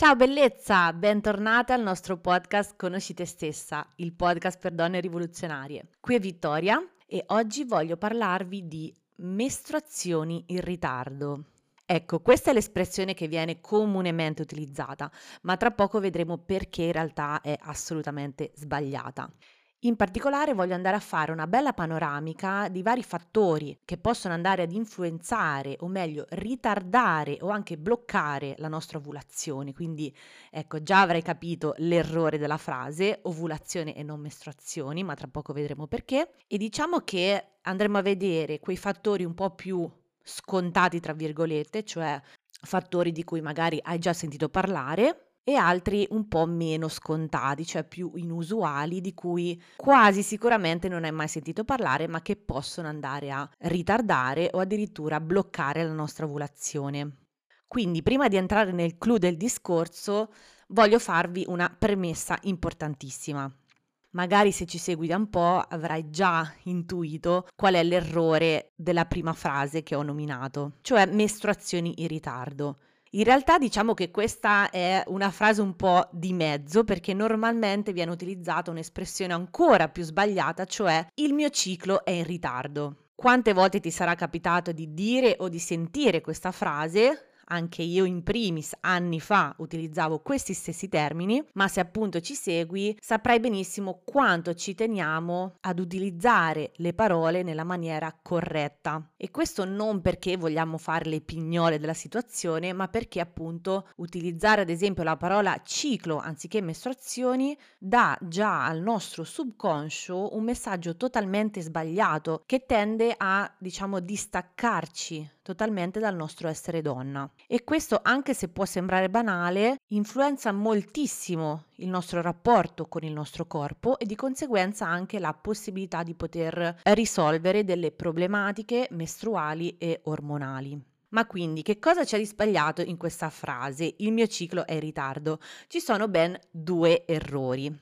Ciao bellezza, bentornata al nostro podcast Conosci te stessa, il podcast per donne rivoluzionarie. Qui è Vittoria e oggi voglio parlarvi di mestruazioni in ritardo. Ecco, questa è l'espressione che viene comunemente utilizzata, ma tra poco vedremo perché in realtà è assolutamente sbagliata. In particolare voglio andare a fare una bella panoramica di vari fattori che possono andare ad influenzare o meglio ritardare o anche bloccare la nostra ovulazione. Quindi ecco, già avrei capito l'errore della frase ovulazione e non mestruazioni, ma tra poco vedremo perché. E diciamo che andremo a vedere quei fattori un po' più scontati, tra virgolette, cioè fattori di cui magari hai già sentito parlare e altri un po' meno scontati, cioè più inusuali, di cui quasi sicuramente non hai mai sentito parlare, ma che possono andare a ritardare o addirittura bloccare la nostra ovulazione. Quindi, prima di entrare nel clou del discorso, voglio farvi una premessa importantissima. Magari se ci segui da un po' avrai già intuito qual è l'errore della prima frase che ho nominato, cioè mestruazioni in ritardo. In realtà diciamo che questa è una frase un po' di mezzo perché normalmente viene utilizzata un'espressione ancora più sbagliata, cioè il mio ciclo è in ritardo. Quante volte ti sarà capitato di dire o di sentire questa frase anche io in primis anni fa utilizzavo questi stessi termini, ma se appunto ci segui saprai benissimo quanto ci teniamo ad utilizzare le parole nella maniera corretta. E questo non perché vogliamo fare le pignole della situazione, ma perché appunto utilizzare ad esempio la parola ciclo anziché mestruazioni dà già al nostro subconscio un messaggio totalmente sbagliato che tende a diciamo distaccarci totalmente dal nostro essere donna. E questo, anche se può sembrare banale, influenza moltissimo il nostro rapporto con il nostro corpo e di conseguenza anche la possibilità di poter risolvere delle problematiche mestruali e ormonali. Ma quindi che cosa c'è di sbagliato in questa frase? Il mio ciclo è in ritardo. Ci sono ben due errori.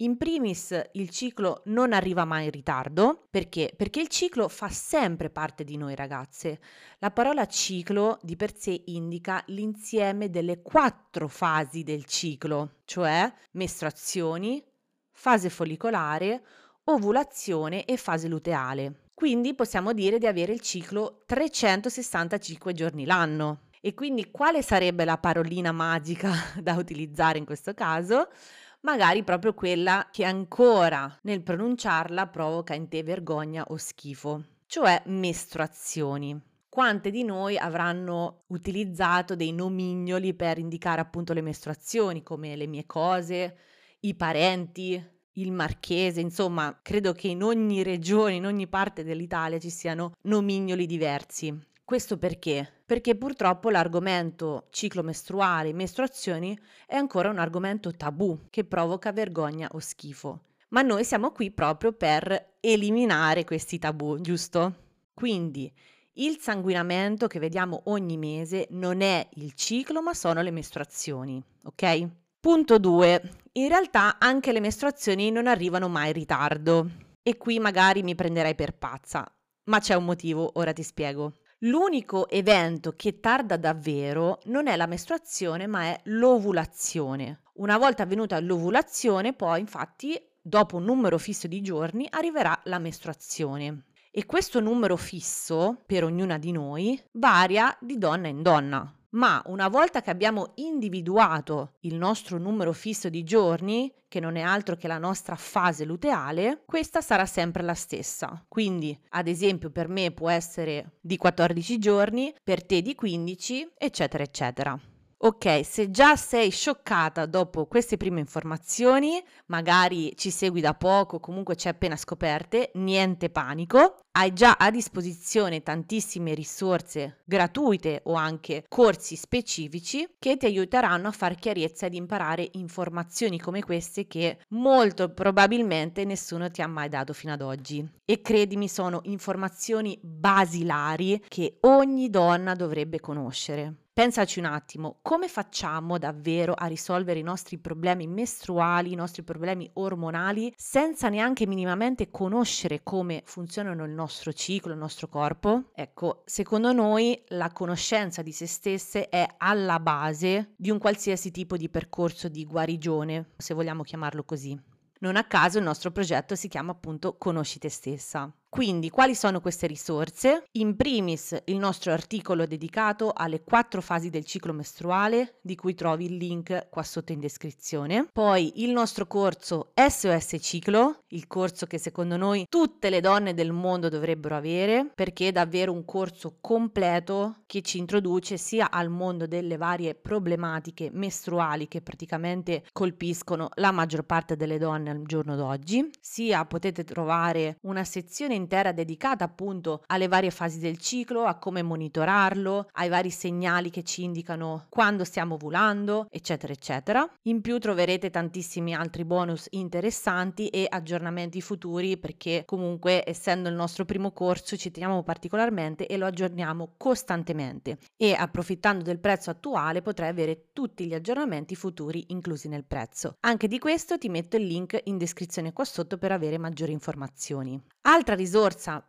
In primis il ciclo non arriva mai in ritardo, perché? Perché il ciclo fa sempre parte di noi ragazze. La parola ciclo di per sé indica l'insieme delle quattro fasi del ciclo, cioè mestruazioni, fase follicolare, ovulazione e fase luteale. Quindi possiamo dire di avere il ciclo 365 giorni l'anno. E quindi quale sarebbe la parolina magica da utilizzare in questo caso? Magari proprio quella che ancora nel pronunciarla provoca in te vergogna o schifo, cioè mestruazioni. Quante di noi avranno utilizzato dei nomignoli per indicare appunto le mestruazioni, come le mie cose, i parenti, il marchese, insomma, credo che in ogni regione, in ogni parte dell'Italia ci siano nomignoli diversi. Questo perché? Perché purtroppo l'argomento ciclo mestruale, mestruazioni è ancora un argomento tabù che provoca vergogna o schifo. Ma noi siamo qui proprio per eliminare questi tabù, giusto? Quindi il sanguinamento che vediamo ogni mese non è il ciclo, ma sono le mestruazioni, ok? Punto 2. In realtà anche le mestruazioni non arrivano mai in ritardo. E qui magari mi prenderai per pazza, ma c'è un motivo, ora ti spiego. L'unico evento che tarda davvero non è la mestruazione, ma è l'ovulazione. Una volta avvenuta l'ovulazione, poi infatti, dopo un numero fisso di giorni, arriverà la mestruazione. E questo numero fisso, per ognuna di noi, varia di donna in donna ma una volta che abbiamo individuato il nostro numero fisso di giorni, che non è altro che la nostra fase luteale, questa sarà sempre la stessa. Quindi, ad esempio, per me può essere di 14 giorni, per te di 15, eccetera, eccetera. Ok, se già sei scioccata dopo queste prime informazioni, magari ci segui da poco, comunque ci hai appena scoperte, niente panico. Hai già a disposizione tantissime risorse gratuite o anche corsi specifici che ti aiuteranno a far chiarezza ed imparare informazioni come queste che molto probabilmente nessuno ti ha mai dato fino ad oggi. E credimi, sono informazioni basilari che ogni donna dovrebbe conoscere. Pensaci un attimo, come facciamo davvero a risolvere i nostri problemi mestruali, i nostri problemi ormonali, senza neanche minimamente conoscere come funzionano il nostro ciclo, il nostro corpo? Ecco, secondo noi la conoscenza di se stesse è alla base di un qualsiasi tipo di percorso di guarigione, se vogliamo chiamarlo così. Non a caso il nostro progetto si chiama appunto Conosci te stessa. Quindi, quali sono queste risorse? In primis il nostro articolo dedicato alle quattro fasi del ciclo mestruale, di cui trovi il link qua sotto in descrizione. Poi il nostro corso SOS Ciclo, il corso che secondo noi tutte le donne del mondo dovrebbero avere, perché è davvero un corso completo che ci introduce sia al mondo delle varie problematiche mestruali che praticamente colpiscono la maggior parte delle donne al giorno d'oggi, sia potete trovare una sezione intera dedicata appunto alle varie fasi del ciclo, a come monitorarlo, ai vari segnali che ci indicano quando stiamo ovulando, eccetera, eccetera. In più troverete tantissimi altri bonus interessanti e aggiornamenti futuri perché comunque essendo il nostro primo corso ci teniamo particolarmente e lo aggiorniamo costantemente e approfittando del prezzo attuale potrai avere tutti gli aggiornamenti futuri inclusi nel prezzo. Anche di questo ti metto il link in descrizione qua sotto per avere maggiori informazioni. Altra risorsa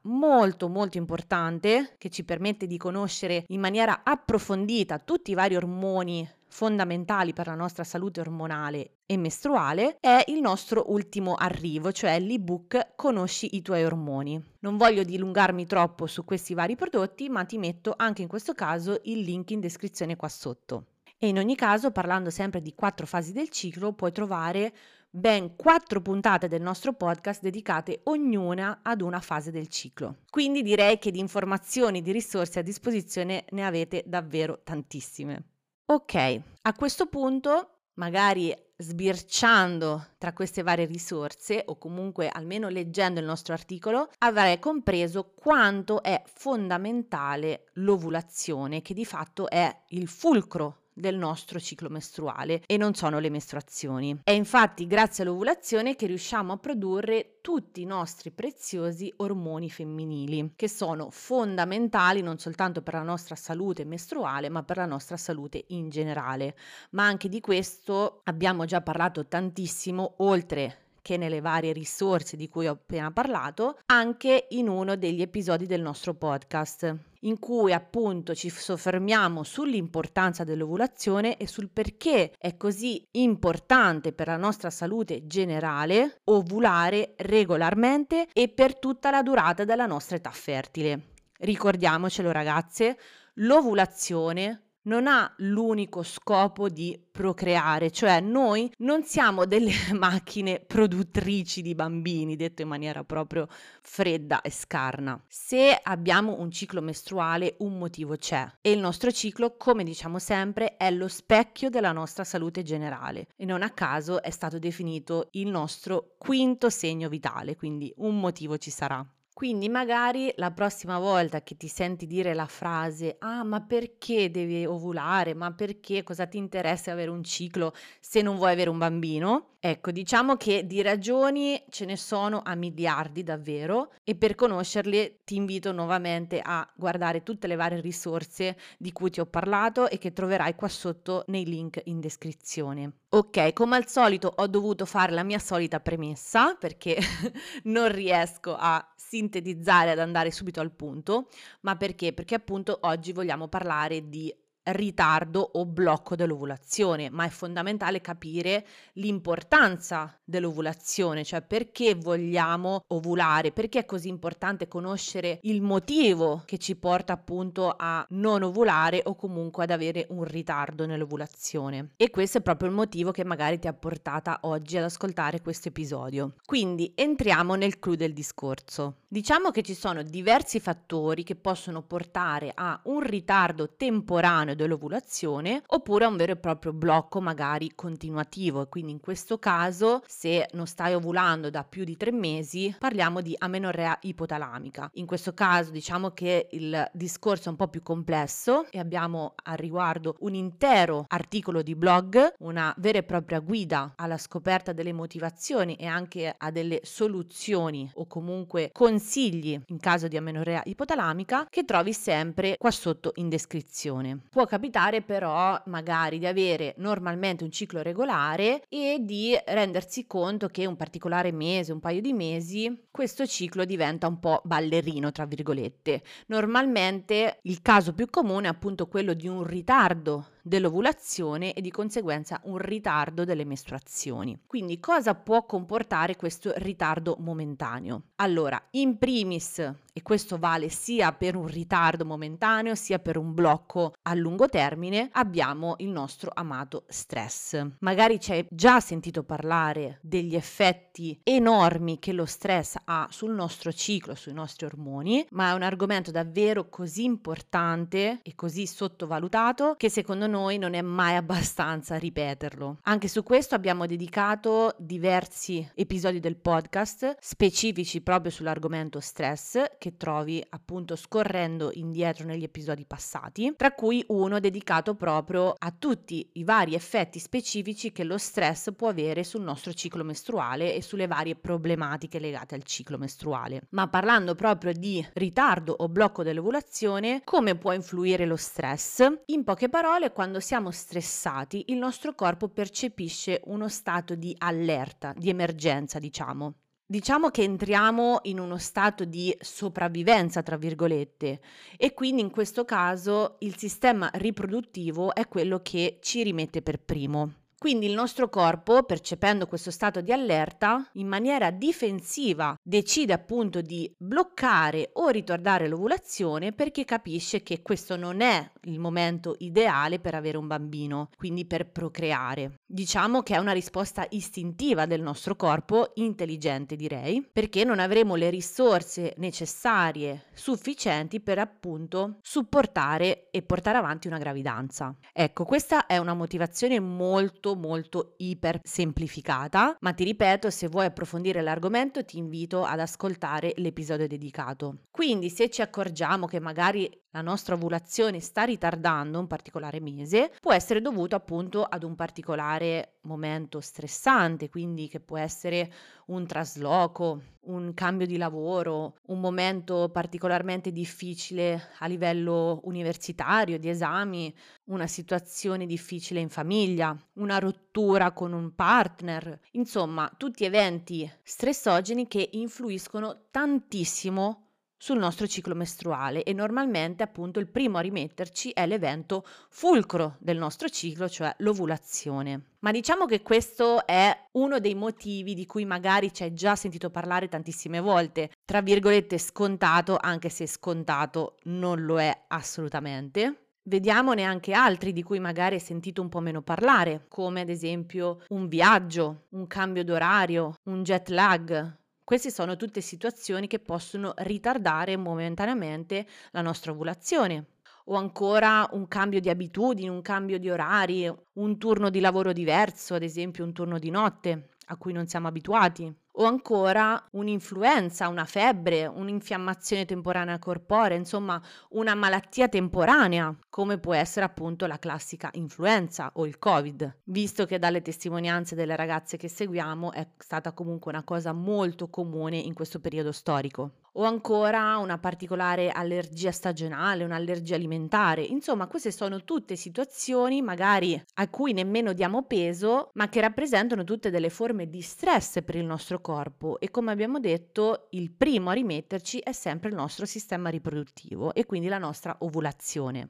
molto molto importante che ci permette di conoscere in maniera approfondita tutti i vari ormoni fondamentali per la nostra salute ormonale e mestruale è il nostro ultimo arrivo, cioè l'ebook Conosci i tuoi ormoni. Non voglio dilungarmi troppo su questi vari prodotti, ma ti metto anche in questo caso il link in descrizione qua sotto. E in ogni caso, parlando sempre di quattro fasi del ciclo, puoi trovare ben quattro puntate del nostro podcast dedicate ognuna ad una fase del ciclo. Quindi direi che di informazioni, di risorse a disposizione ne avete davvero tantissime. Ok, a questo punto magari sbirciando tra queste varie risorse o comunque almeno leggendo il nostro articolo avrai compreso quanto è fondamentale l'ovulazione che di fatto è il fulcro del nostro ciclo mestruale e non sono le mestruazioni. È infatti grazie all'ovulazione che riusciamo a produrre tutti i nostri preziosi ormoni femminili, che sono fondamentali non soltanto per la nostra salute mestruale, ma per la nostra salute in generale. Ma anche di questo abbiamo già parlato tantissimo, oltre che nelle varie risorse di cui ho appena parlato, anche in uno degli episodi del nostro podcast, in cui appunto ci soffermiamo sull'importanza dell'ovulazione e sul perché è così importante per la nostra salute generale ovulare regolarmente e per tutta la durata della nostra età fertile. Ricordiamocelo ragazze, l'ovulazione non ha l'unico scopo di procreare, cioè noi non siamo delle macchine produttrici di bambini, detto in maniera proprio fredda e scarna. Se abbiamo un ciclo mestruale, un motivo c'è e il nostro ciclo, come diciamo sempre, è lo specchio della nostra salute generale e non a caso è stato definito il nostro quinto segno vitale, quindi un motivo ci sarà. Quindi magari la prossima volta che ti senti dire la frase ah ma perché devi ovulare, ma perché cosa ti interessa avere un ciclo se non vuoi avere un bambino? Ecco, diciamo che di ragioni ce ne sono a miliardi davvero e per conoscerle ti invito nuovamente a guardare tutte le varie risorse di cui ti ho parlato e che troverai qua sotto nei link in descrizione. Ok, come al solito ho dovuto fare la mia solita premessa perché non riesco a sintetizzare, ad andare subito al punto, ma perché? Perché appunto oggi vogliamo parlare di ritardo o blocco dell'ovulazione, ma è fondamentale capire l'importanza dell'ovulazione, cioè perché vogliamo ovulare, perché è così importante conoscere il motivo che ci porta appunto a non ovulare o comunque ad avere un ritardo nell'ovulazione. E questo è proprio il motivo che magari ti ha portata oggi ad ascoltare questo episodio. Quindi entriamo nel clou del discorso. Diciamo che ci sono diversi fattori che possono portare a un ritardo temporaneo dell'ovulazione oppure a un vero e proprio blocco magari continuativo e quindi in questo caso se non stai ovulando da più di tre mesi parliamo di amenorrea ipotalamica. In questo caso diciamo che il discorso è un po' più complesso e abbiamo a riguardo un intero articolo di blog, una vera e propria guida alla scoperta delle motivazioni e anche a delle soluzioni o comunque consigli in caso di amenorrea ipotalamica che trovi sempre qua sotto in descrizione. Può capitare però magari di avere normalmente un ciclo regolare e di rendersi conto che un particolare mese, un paio di mesi, questo ciclo diventa un po' ballerino, tra virgolette. Normalmente il caso più comune è appunto quello di un ritardo dell'ovulazione e di conseguenza un ritardo delle mestruazioni. Quindi cosa può comportare questo ritardo momentaneo? Allora, in primis, e questo vale sia per un ritardo momentaneo sia per un blocco a lungo termine, abbiamo il nostro amato stress. Magari ci hai già sentito parlare degli effetti enormi che lo stress ha sul nostro ciclo, sui nostri ormoni, ma è un argomento davvero così importante e così sottovalutato che secondo noi non è mai abbastanza ripeterlo. Anche su questo abbiamo dedicato diversi episodi del podcast specifici proprio sull'argomento stress che trovi appunto scorrendo indietro negli episodi passati, tra cui uno dedicato proprio a tutti i vari effetti specifici che lo stress può avere sul nostro ciclo mestruale e sulle varie problematiche legate al ciclo mestruale. Ma parlando proprio di ritardo o blocco dell'ovulazione, come può influire lo stress? In poche parole, quando siamo stressati, il nostro corpo percepisce uno stato di allerta, di emergenza, diciamo. Diciamo che entriamo in uno stato di sopravvivenza, tra virgolette, e quindi in questo caso il sistema riproduttivo è quello che ci rimette per primo. Quindi il nostro corpo, percependo questo stato di allerta, in maniera difensiva decide appunto di bloccare o ritardare l'ovulazione perché capisce che questo non è il momento ideale per avere un bambino, quindi per procreare. Diciamo che è una risposta istintiva del nostro corpo, intelligente direi, perché non avremo le risorse necessarie, sufficienti per appunto supportare e portare avanti una gravidanza. Ecco, questa è una motivazione molto molto molto iper semplificata, ma ti ripeto, se vuoi approfondire l'argomento ti invito ad ascoltare l'episodio dedicato. Quindi se ci accorgiamo che magari la nostra ovulazione sta ritardando un particolare mese, può essere dovuto appunto ad un particolare momento stressante, quindi che può essere un trasloco, un cambio di lavoro, un momento particolarmente difficile a livello universitario, di esami, una situazione difficile in famiglia, una rottura con un partner, insomma, tutti eventi stressogeni che influiscono tantissimo sul nostro ciclo mestruale e normalmente appunto il primo a rimetterci è l'evento fulcro del nostro ciclo, cioè l'ovulazione. Ma diciamo che questo è uno dei motivi di cui magari ci hai già sentito parlare tantissime volte, tra virgolette scontato, anche se scontato non lo è assolutamente. Vediamone anche altri di cui magari hai sentito un po' meno parlare, come ad esempio un viaggio, un cambio d'orario, un jet lag, queste sono tutte situazioni che possono ritardare momentaneamente la nostra ovulazione. O ancora un cambio di abitudini, un cambio di orari, un turno di lavoro diverso, ad esempio un turno di notte a cui non siamo abituati o ancora un'influenza, una febbre, un'infiammazione temporanea corporea, insomma una malattia temporanea, come può essere appunto la classica influenza o il Covid, visto che dalle testimonianze delle ragazze che seguiamo è stata comunque una cosa molto comune in questo periodo storico o ancora una particolare allergia stagionale, un'allergia alimentare. Insomma, queste sono tutte situazioni magari a cui nemmeno diamo peso, ma che rappresentano tutte delle forme di stress per il nostro corpo e come abbiamo detto, il primo a rimetterci è sempre il nostro sistema riproduttivo e quindi la nostra ovulazione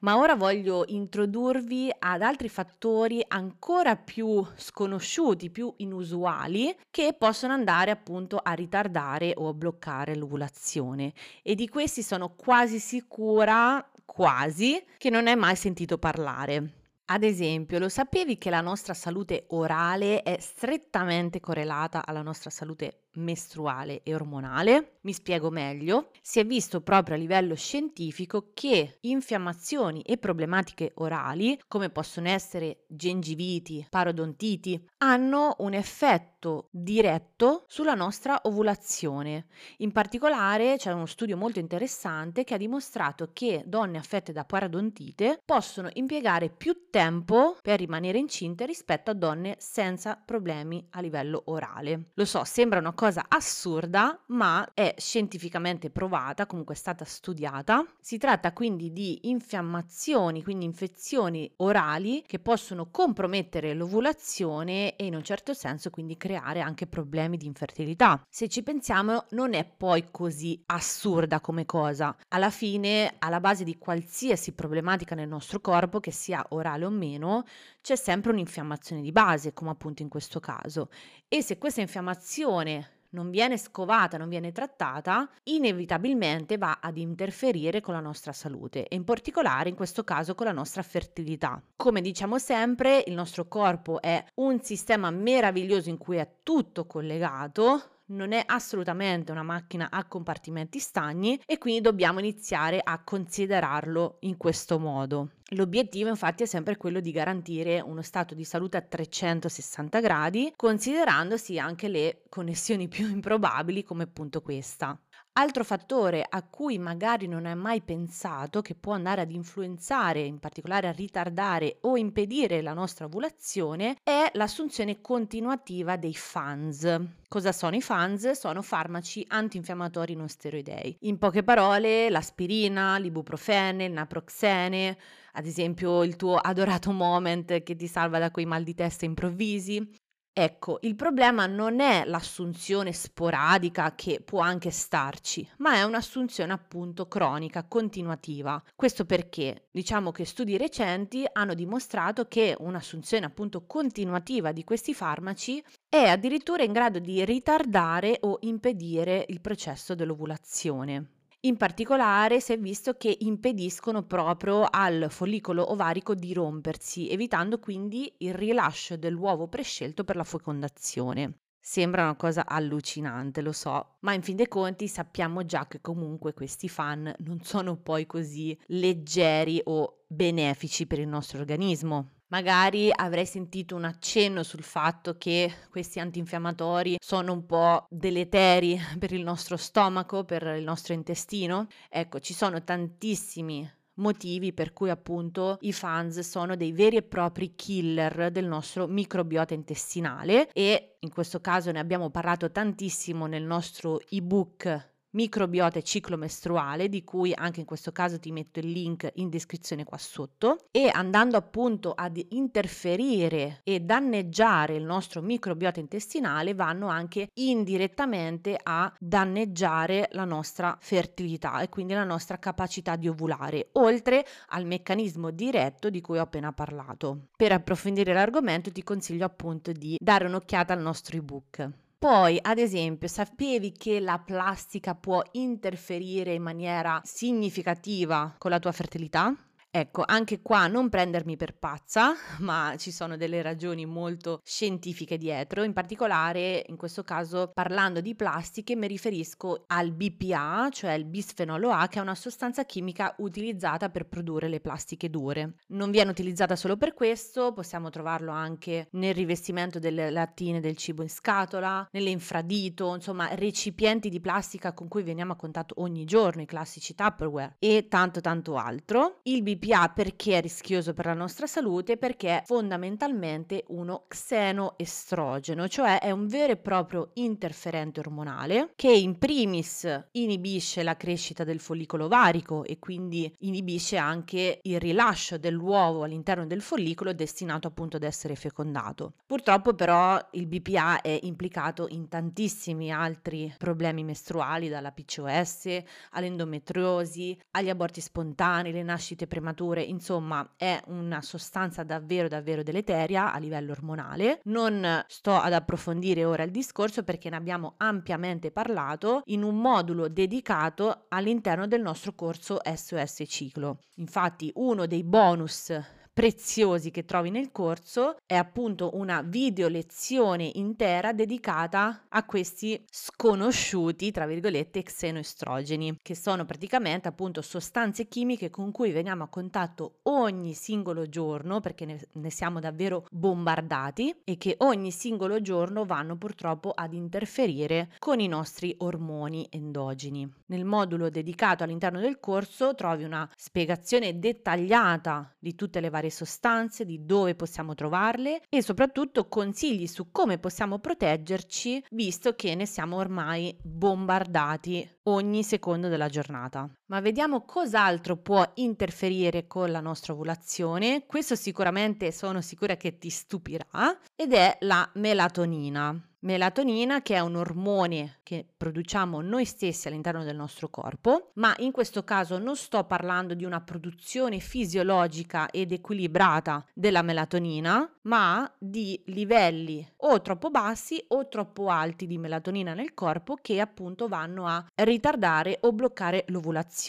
ma ora voglio introdurvi ad altri fattori ancora più sconosciuti, più inusuali, che possono andare appunto a ritardare o a bloccare l'ovulazione. E di questi sono quasi sicura, quasi, che non hai mai sentito parlare. Ad esempio, lo sapevi che la nostra salute orale è strettamente correlata alla nostra salute mestruale e ormonale. Mi spiego meglio. Si è visto proprio a livello scientifico che infiammazioni e problematiche orali, come possono essere gengiviti, parodontiti, hanno un effetto diretto sulla nostra ovulazione. In particolare c'è uno studio molto interessante che ha dimostrato che donne affette da parodontite possono impiegare più tempo per rimanere incinte rispetto a donne senza problemi a livello orale. Lo so, sembra una cosa assurda, ma è scientificamente provata, comunque è stata studiata. Si tratta quindi di infiammazioni, quindi infezioni orali che possono compromettere l'ovulazione e in un certo senso quindi creare anche problemi di infertilità. Se ci pensiamo non è poi così assurda come cosa. Alla fine, alla base di qualsiasi problematica nel nostro corpo, che sia orale o meno, c'è sempre un'infiammazione di base, come appunto in questo caso. E se questa infiammazione non viene scovata, non viene trattata, inevitabilmente va ad interferire con la nostra salute e in particolare in questo caso con la nostra fertilità. Come diciamo sempre, il nostro corpo è un sistema meraviglioso in cui è tutto collegato, non è assolutamente una macchina a compartimenti stagni e quindi dobbiamo iniziare a considerarlo in questo modo. L'obiettivo infatti è sempre quello di garantire uno stato di salute a 360 gradi, considerandosi anche le connessioni più improbabili come appunto questa. Altro fattore a cui magari non hai mai pensato che può andare ad influenzare, in particolare a ritardare o impedire la nostra ovulazione, è l'assunzione continuativa dei FANS. Cosa sono i FANS? Sono farmaci antinfiammatori non steroidei. In poche parole, l'aspirina, l'ibuprofene, il naproxene, ad esempio il tuo adorato moment che ti salva da quei mal di testa improvvisi, Ecco, il problema non è l'assunzione sporadica che può anche starci, ma è un'assunzione appunto cronica, continuativa. Questo perché diciamo che studi recenti hanno dimostrato che un'assunzione appunto continuativa di questi farmaci è addirittura in grado di ritardare o impedire il processo dell'ovulazione. In particolare si è visto che impediscono proprio al follicolo ovarico di rompersi, evitando quindi il rilascio dell'uovo prescelto per la fecondazione. Sembra una cosa allucinante, lo so, ma in fin dei conti sappiamo già che comunque questi fan non sono poi così leggeri o benefici per il nostro organismo. Magari avrei sentito un accenno sul fatto che questi antinfiammatori sono un po' deleteri per il nostro stomaco, per il nostro intestino. Ecco, ci sono tantissimi motivi per cui appunto i fans sono dei veri e propri killer del nostro microbiota intestinale e in questo caso ne abbiamo parlato tantissimo nel nostro ebook microbiota e ciclo mestruale, di cui anche in questo caso ti metto il link in descrizione qua sotto, e andando appunto ad interferire e danneggiare il nostro microbiota intestinale, vanno anche indirettamente a danneggiare la nostra fertilità e quindi la nostra capacità di ovulare, oltre al meccanismo diretto di cui ho appena parlato. Per approfondire l'argomento ti consiglio appunto di dare un'occhiata al nostro ebook. Poi, ad esempio, sapevi che la plastica può interferire in maniera significativa con la tua fertilità? Ecco, anche qua non prendermi per pazza, ma ci sono delle ragioni molto scientifiche dietro. In particolare, in questo caso, parlando di plastiche, mi riferisco al BPA, cioè il bisfenolo A, che è una sostanza chimica utilizzata per produrre le plastiche dure. Non viene utilizzata solo per questo, possiamo trovarlo anche nel rivestimento delle lattine del cibo in scatola, nell'infradito, insomma, recipienti di plastica con cui veniamo a contatto ogni giorno, i classici Tupperware e tanto tanto altro. Il BPA BPA perché è rischioso per la nostra salute? Perché è fondamentalmente uno xenoestrogeno, cioè è un vero e proprio interferente ormonale che in primis inibisce la crescita del follicolo ovarico e quindi inibisce anche il rilascio dell'uovo all'interno del follicolo destinato appunto ad essere fecondato. Purtroppo però il BPA è implicato in tantissimi altri problemi mestruali, dalla PCOS all'endometriosi, agli aborti spontanei, le nascite premature premature, insomma è una sostanza davvero davvero deleteria a livello ormonale. Non sto ad approfondire ora il discorso perché ne abbiamo ampiamente parlato in un modulo dedicato all'interno del nostro corso SOS Ciclo. Infatti uno dei bonus preziosi che trovi nel corso è appunto una video lezione intera dedicata a questi sconosciuti, tra virgolette, xenoestrogeni, che sono praticamente appunto sostanze chimiche con cui veniamo a contatto ogni singolo giorno, perché ne, ne siamo davvero bombardati e che ogni singolo giorno vanno purtroppo ad interferire con i nostri ormoni endogeni. Nel modulo dedicato all'interno del corso trovi una spiegazione dettagliata di tutte le varie sostanze, di dove possiamo trovarle e soprattutto consigli su come possiamo proteggerci visto che ne siamo ormai bombardati ogni secondo della giornata. Ma vediamo cos'altro può interferire con la nostra ovulazione. Questo sicuramente sono sicura che ti stupirà ed è la melatonina. Melatonina che è un ormone che produciamo noi stessi all'interno del nostro corpo, ma in questo caso non sto parlando di una produzione fisiologica ed equilibrata della melatonina, ma di livelli o troppo bassi o troppo alti di melatonina nel corpo che appunto vanno a ritardare o bloccare l'ovulazione.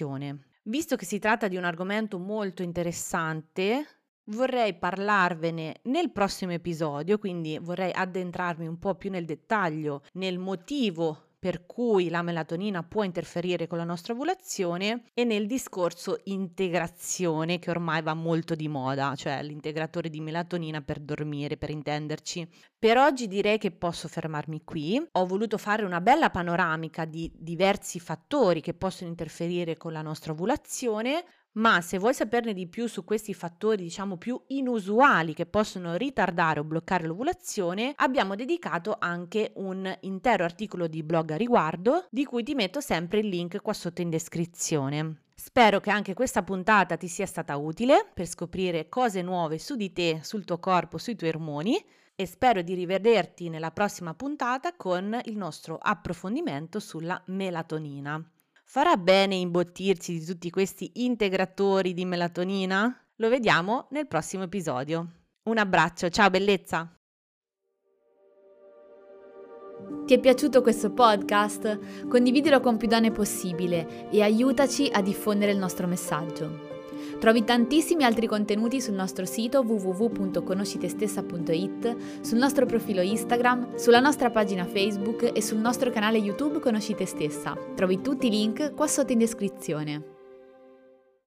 Visto che si tratta di un argomento molto interessante, vorrei parlarvene nel prossimo episodio, quindi vorrei addentrarmi un po' più nel dettaglio nel motivo per cui la melatonina può interferire con la nostra ovulazione e nel discorso integrazione che ormai va molto di moda, cioè l'integratore di melatonina per dormire, per intenderci. Per oggi direi che posso fermarmi qui. Ho voluto fare una bella panoramica di diversi fattori che possono interferire con la nostra ovulazione, ma se vuoi saperne di più su questi fattori, diciamo più inusuali che possono ritardare o bloccare l'ovulazione, abbiamo dedicato anche un intero articolo di blog a riguardo, di cui ti metto sempre il link qua sotto in descrizione. Spero che anche questa puntata ti sia stata utile per scoprire cose nuove su di te, sul tuo corpo, sui tuoi ormoni e spero di rivederti nella prossima puntata con il nostro approfondimento sulla melatonina. Farà bene imbottirsi di tutti questi integratori di melatonina? Lo vediamo nel prossimo episodio. Un abbraccio, ciao bellezza! Ti è piaciuto questo podcast? Condividilo con più donne possibile e aiutaci a diffondere il nostro messaggio. Trovi tantissimi altri contenuti sul nostro sito www.conoscitestessa.it, sul nostro profilo Instagram, sulla nostra pagina Facebook e sul nostro canale YouTube Conosci te stessa. Trovi tutti i link qua sotto in descrizione.